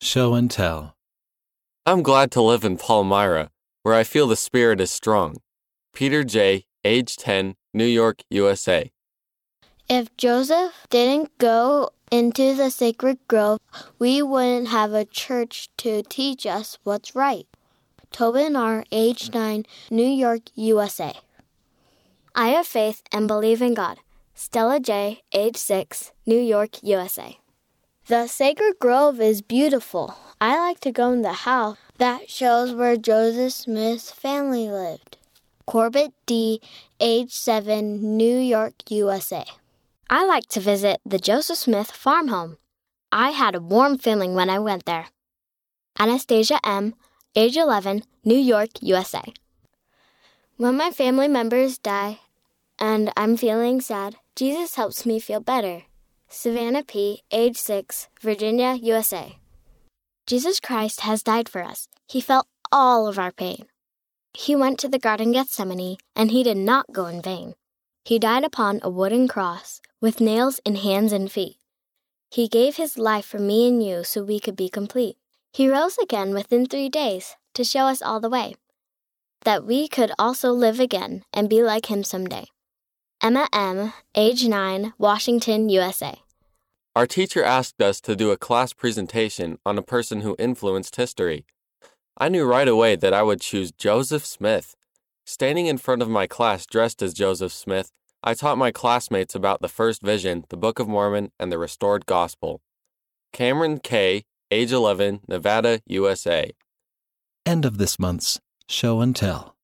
Show and Tell. I'm glad to live in Palmyra, where I feel the spirit is strong. Peter J., age 10, New York, USA. If Joseph didn't go into the sacred grove, we wouldn't have a church to teach us what's right. Tobin R., age 9, New York, USA. I have faith and believe in God. Stella J., age 6, New York, USA. The sacred grove is beautiful. I like to go in the house that shows where Joseph Smith's family lived. Corbett D., age 7, New York, USA. I like to visit the Joseph Smith farm home. I had a warm feeling when I went there. Anastasia M., age 11, New York, USA. When my family members die and I'm feeling sad, Jesus helps me feel better. Savannah P., age 6, Virginia, USA. Jesus Christ has died for us. He felt all of our pain. He went to the Garden Gethsemane, and he did not go in vain. He died upon a wooden cross with nails in hands and feet. He gave his life for me and you so we could be complete. He rose again within three days to show us all the way, that we could also live again and be like him someday. Emma M., age 9, Washington, USA. Our teacher asked us to do a class presentation on a person who influenced history. I knew right away that I would choose Joseph Smith. Standing in front of my class dressed as Joseph Smith, I taught my classmates about the first vision, the Book of Mormon, and the restored gospel. Cameron K., age 11, Nevada, USA. End of this month's Show and Tell.